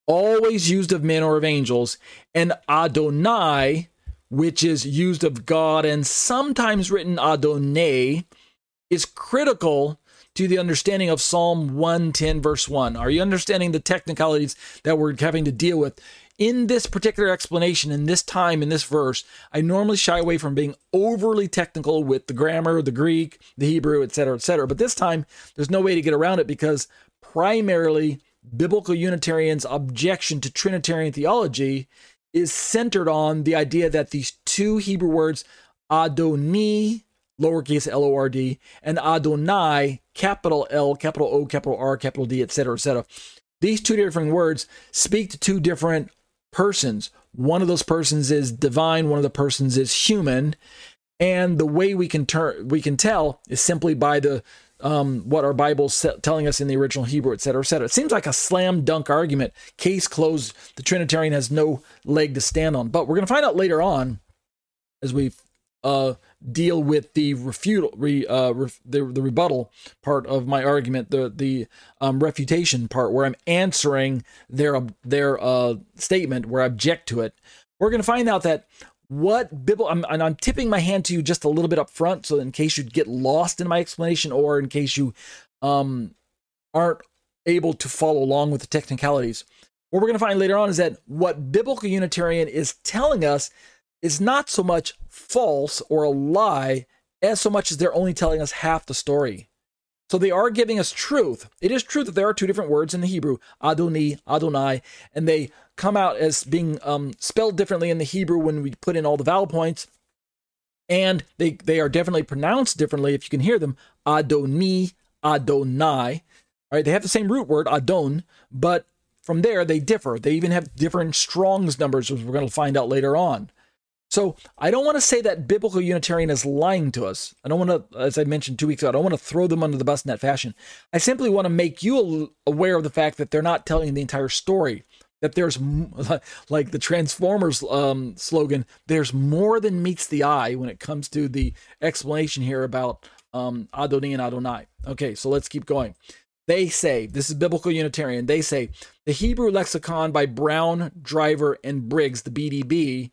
always used of men or of angels, and Adonai, which is used of God and sometimes written Adonai, is critical to the understanding of Psalm 110, verse 1. Are you understanding the technicalities that we're having to deal with? In this particular explanation, in this time, in this verse, I normally shy away from being overly technical with the grammar, the Greek, the Hebrew, etc., etc. But this time, there's no way to get around it because primarily biblical Unitarians' objection to Trinitarian theology is centered on the idea that these two Hebrew words, Adoni lowercase l o r d, and Adonai, capital L, capital O, capital R, capital D, etc., etc. These two different words speak to two different persons. One of those persons is divine, one of the persons is human, and the way we can turn we can tell is simply by the um, what our Bible's telling us in the original Hebrew, etc., etc. It seems like a slam dunk argument. Case closed. The Trinitarian has no leg to stand on. But we're going to find out later on, as we uh, deal with the refutal, re, uh, ref, the, the rebuttal part of my argument, the the um, refutation part, where I'm answering their their uh, statement, where I object to it. We're going to find out that what biblical I'm, and I'm tipping my hand to you just a little bit up front, so in case you get lost in my explanation, or in case you um, aren't able to follow along with the technicalities. What we're going to find later on is that what biblical Unitarian is telling us is not so much false or a lie as so much as they're only telling us half the story. So they are giving us truth. It is true that there are two different words in the Hebrew, Adoni, Adonai, and they come out as being um, spelled differently in the Hebrew when we put in all the vowel points. And they, they are definitely pronounced differently if you can hear them, Adoni, Adonai. All right, they have the same root word, Adon, but from there they differ. They even have different Strong's numbers, which we're going to find out later on. So I don't want to say that biblical Unitarian is lying to us. I don't want to, as I mentioned two weeks ago, I don't want to throw them under the bus in that fashion. I simply want to make you aware of the fact that they're not telling the entire story. That there's, like the Transformers um, slogan, there's more than meets the eye when it comes to the explanation here about um, Adoni and Adonai. Okay, so let's keep going. They say, this is Biblical Unitarian, they say the Hebrew lexicon by Brown, Driver, and Briggs, the BDB,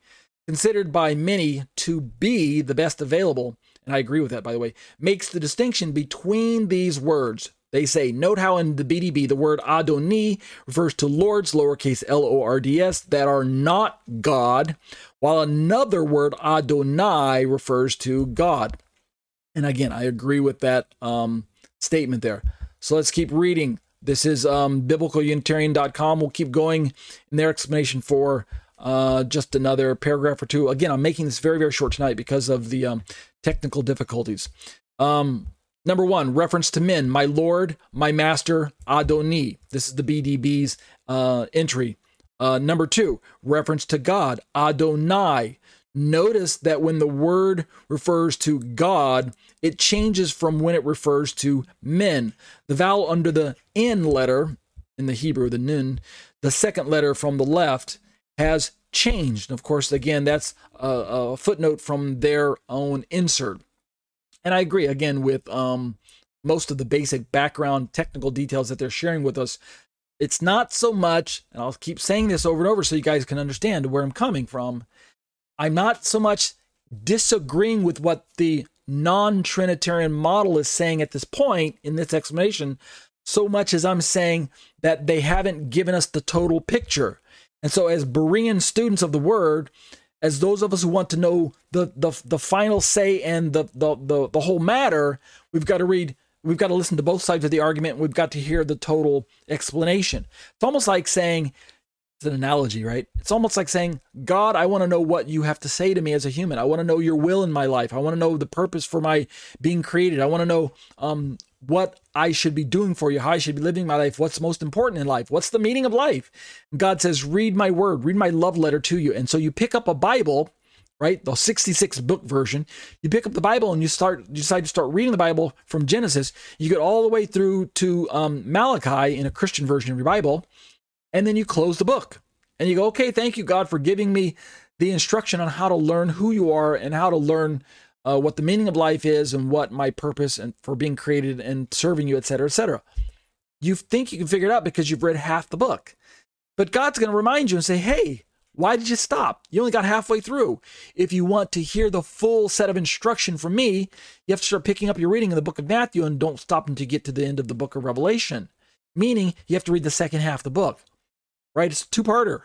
considered by many to be the best available, and I agree with that, by the way, makes the distinction between these words. They say, note how in the BDB the word Adoni refers to lords, lowercase l o r d s, that are not God, while another word Adonai refers to God. And again, I agree with that um, statement there. So let's keep reading. This is um, biblicalunitarian.com. We'll keep going in their explanation for uh, just another paragraph or two. Again, I'm making this very, very short tonight because of the um, technical difficulties. Um, number one, reference to men, my Lord, my Master, Adoni. This is the BDB's uh, entry. Uh, number two, reference to God, Adonai. Notice that when the word refers to God, it changes from when it refers to men. The vowel under the N letter in the Hebrew, the Nun, the second letter from the left, has changed. And of course, again, that's a, a, footnote from their own insert. And I agree again with um, most of the basic background technical details that they're sharing with us. It's not so much, and I'll keep saying this over and over so you guys can understand where I'm coming from. I'm not so much disagreeing with what the non Trinitarian model is saying at this point in this explanation, so much as I'm saying that they haven't given us the total picture. And so, as Berean students of the word, as those of us who want to know the the, the final say and the, the the the whole matter, we've got to read we've got to listen to both sides of the argument. We've got to hear the total explanation. It's almost like saying it's an analogy, right? It's almost like saying, God, I want to know what you have to say to me as a human. I want to know your will in my life. I want to know the purpose for my being created. I want to know um, what I should be doing for you, how I should be living my life, what's most important in life, what's the meaning of life. God says, read my word, read my love letter to you. And so you pick up a Bible, right? The 66 book version. You pick up the Bible and you start, you decide to start reading the Bible from Genesis. You get all the way through to um, Malachi in a Christian version of your Bible and then you close the book and you go, okay, thank you, God, for giving me the instruction on how to learn who you are and how to learn uh, what the meaning of life is and what my purpose and for being created and serving you, et cetera, et cetera. You think you can figure it out because you've read half the book. But God's going to remind you and say, hey, why did you stop? You only got halfway through. If you want to hear the full set of instruction from me, you have to start picking up your reading in the book of Matthew and don't stop until you get to the end of the book of Revelation. Meaning you have to read the second half of the book right? It's a two parter.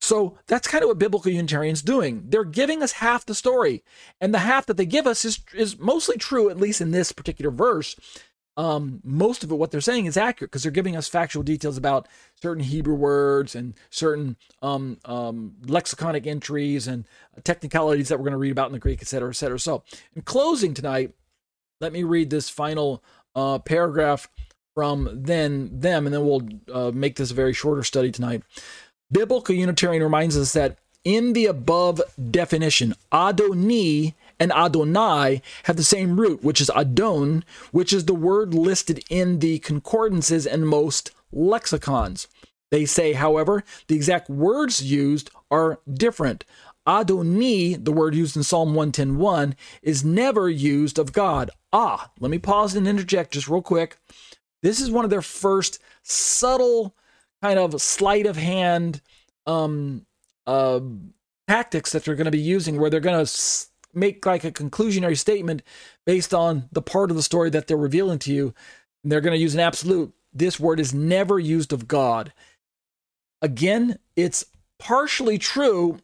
So that's kind of what biblical Unitarians doing. They're giving us half the story, and the half that they give us is is mostly true, at least in this particular verse. Um, most of it, what they're saying, is accurate because they're giving us factual details about certain Hebrew words and certain um, um, lexiconic entries and technicalities that we're going to read about in the Greek, et cetera, et cetera. So, in closing tonight, let me read this final uh, paragraph from then them, and then we'll uh, make this a very shorter study tonight. Biblical Unitarian reminds us that in the above definition, Adoni and Adonai have the same root, which is Adon, which is the word listed in the concordances and most lexicons. They say, however, the exact words used are different. Adoni, the word used in Psalm 110.1, is never used of God. Ah, let me pause and interject just real quick. This is one of their first subtle kind of sleight of hand um, uh, tactics that they're going to be using where they're going to make like a conclusionary statement based on the part of the story that they're revealing to you. And they're going to use an absolute. This word is never used of God. Again, it's partially true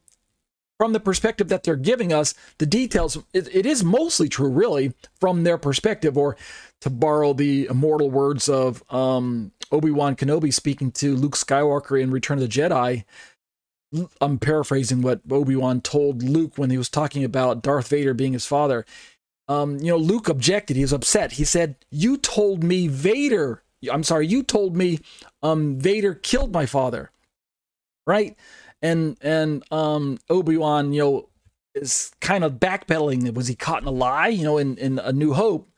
from the perspective that they're giving us the details it, it is mostly true really from their perspective or to borrow the immortal words of um, obi-wan kenobi speaking to luke skywalker in return of the jedi. I'm paraphrasing what obi-wan told luke when he was talking about darth vader being his father. Um, you know luke objected. He was upset. He said you told me vader i'm sorry you told me um, vader killed my father. Right? And and um Obi-Wan, you know, is kind of backpedaling. Was he caught in a lie? You know, in, in A New Hope,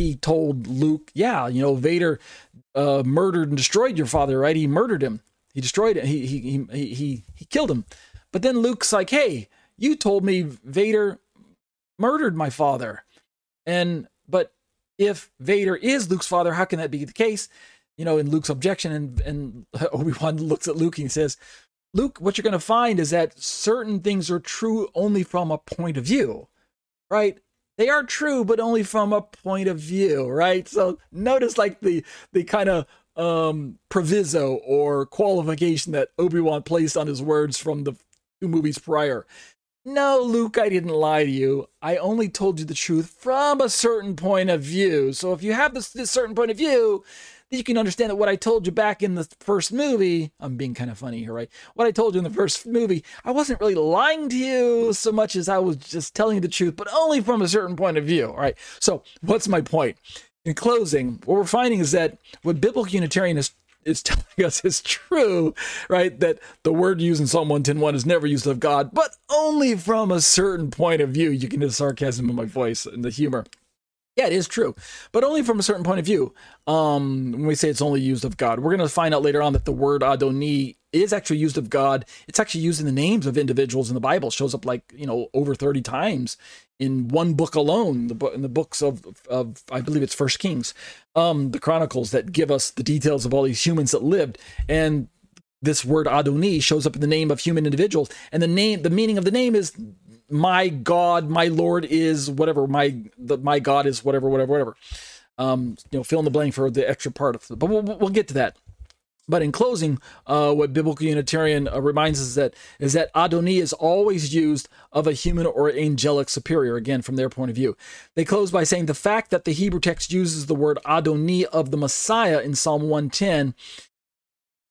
he told Luke, yeah, you know, Vader uh, murdered and destroyed your father, right? He murdered him. He destroyed it. He, he, he, he, he killed him. But then Luke's like, hey, you told me Vader murdered my father. And, but if Vader is Luke's father, how can that be the case? You know, in Luke's objection, and, and Obi-Wan looks at Luke and he says, Luke, what you're going to find is that certain things are true only from a point of view, right? They are true, but only from a point of view, right? So notice like the the kind of um proviso or qualification that Obi-Wan placed on his words from the two movies prior. No, Luke, I didn't lie to you. I only told you the truth from a certain point of view. So if you have this, this certain point of view, you can understand that what I told you back in the first movie, I'm being kind of funny here, right? What I told you in the first movie, I wasn't really lying to you so much as I was just telling you the truth, but only from a certain point of view, all right? So, what's my point? In closing, what we're finding is that what biblical Unitarian is telling us is true, right? That the word used in Psalm 110.1 is never used of God, but only from a certain point of view. You can hear the sarcasm in my voice and the humor. Yeah, it is true, but only from a certain point of view. Um, when we say it's only used of God, we're going to find out later on that the word Adoni is actually used of God. It's actually used in the names of individuals in the Bible. It shows up like you know over thirty times in one book alone. The book in the books of of I believe it's First Kings, um, the Chronicles that give us the details of all these humans that lived and this word Adoni shows up in the name of human individuals, and the name, the meaning of the name is my God, my Lord is whatever. My the, my God is whatever, whatever, whatever. Um, you know, fill in the blank for the extra part of it. But we'll, we'll get to that. But in closing, uh, what biblical Unitarian uh, reminds us that is that Adoni is always used of a human or angelic superior. Again, from their point of view, they close by saying the fact that the Hebrew text uses the word Adoni of the Messiah in Psalm 110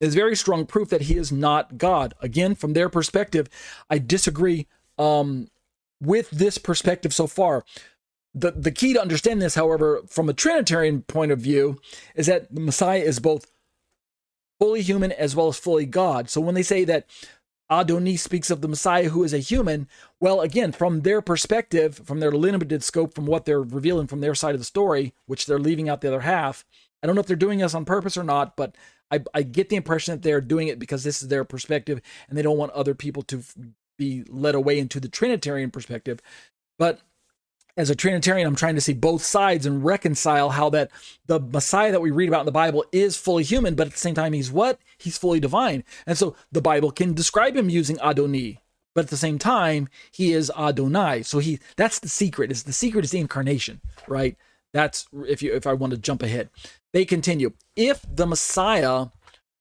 is very strong proof that he is not God. Again, from their perspective, I disagree um, with this perspective so far. The, the key to understand this, however, from a Trinitarian point of view, is that the Messiah is both fully human as well as fully God. So when they say that Adoni speaks of the Messiah who is a human, well, again, from their perspective, from their limited scope, from what they're revealing from their side of the story, which they're leaving out the other half, I don't know if they're doing this on purpose or not, but I, I get the impression that they're doing it because this is their perspective and they don't want other people to be led away into the Trinitarian perspective. But as a Trinitarian, I'm trying to see both sides and reconcile how that the Messiah that we read about in the Bible is fully human, but at the same time, he's what? He's fully divine. And so the Bible can describe him using Adoni, but at the same time, he is Adonai. So he that's the secret. Is the secret is the incarnation, right? That's if you if I want to jump ahead. They continue. If the Messiah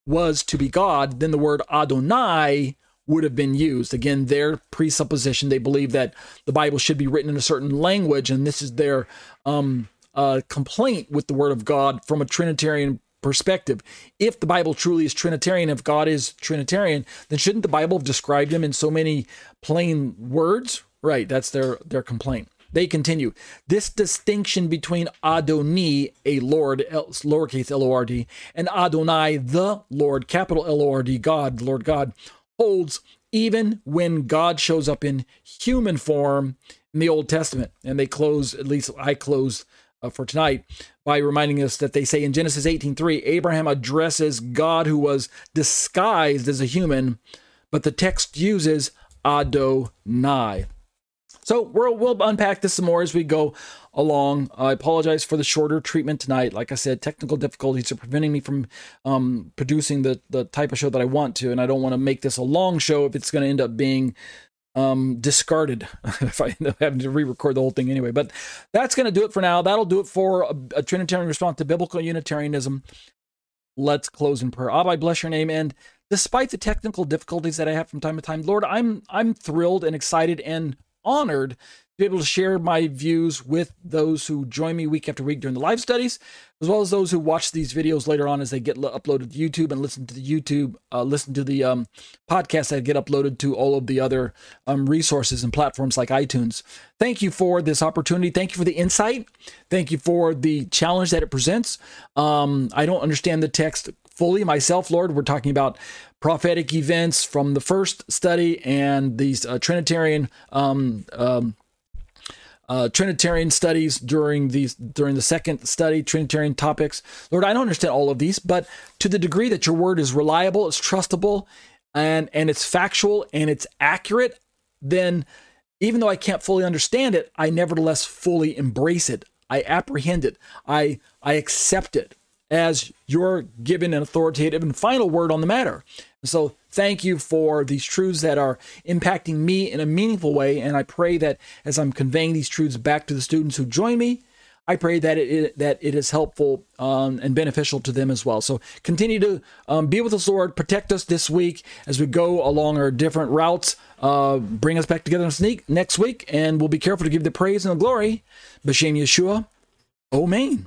was to be God, then the word Adonai would have been used. Again, their presupposition, they believe that the Bible should be written in a certain language, and this is their um, uh, complaint with the Word of God from a Trinitarian perspective. If the Bible truly is Trinitarian, if God is Trinitarian, then shouldn't the Bible have described him in so many plain words? Right, that's their their complaint. They continue. This distinction between Adoni, a Lord, lowercase L O R D, and Adonai, the Lord, capital L O R D, God, Lord God, holds even when God shows up in human form in the Old Testament. And they close, at least I close uh, for tonight, by reminding us that they say in Genesis 18:3, Abraham addresses God who was disguised as a human, but the text uses Adonai. So we'll, we'll unpack this some more as we go along. I apologize for the shorter treatment tonight. Like I said, technical difficulties are preventing me from um, producing the, the type of show that I want to, and I don't want to make this a long show if it's going to end up being um, discarded if I end up having to re-record the whole thing anyway. But that's going to do it for now. That'll do it for a, a Trinitarian response to biblical Unitarianism. Let's close in prayer. Abba, I bless your name. And despite the technical difficulties that I have from time to time, Lord, I'm I'm thrilled and excited and honored be able to share my views with those who join me week after week during the live studies, as well as those who watch these videos later on as they get uploaded to YouTube and listen to the YouTube, uh, listen to the um, podcast that get uploaded to all of the other um, resources and platforms like iTunes. Thank you for this opportunity. Thank you for the insight. Thank you for the challenge that it presents. Um, I don't understand the text fully myself, Lord. We're talking about prophetic events from the first study and these uh, Trinitarian um, um, uh, Trinitarian studies during these during the second study, Trinitarian topics. Lord, I don't understand all of these, but to the degree that your word is reliable, it's trustable, and and it's factual and it's accurate, then even though I can't fully understand it, I nevertheless fully embrace it. I apprehend it. I I accept it as your given and authoritative and final word on the matter. So thank you for these truths that are impacting me in a meaningful way. And I pray that as I'm conveying these truths back to the students who join me, I pray that it, that it is helpful um, and beneficial to them as well. So continue to um, be with us, Lord. Protect us this week as we go along our different routes. Uh, bring us back together next week, and we'll be careful to give the praise and the glory. B'Shem Yeshua. Amen.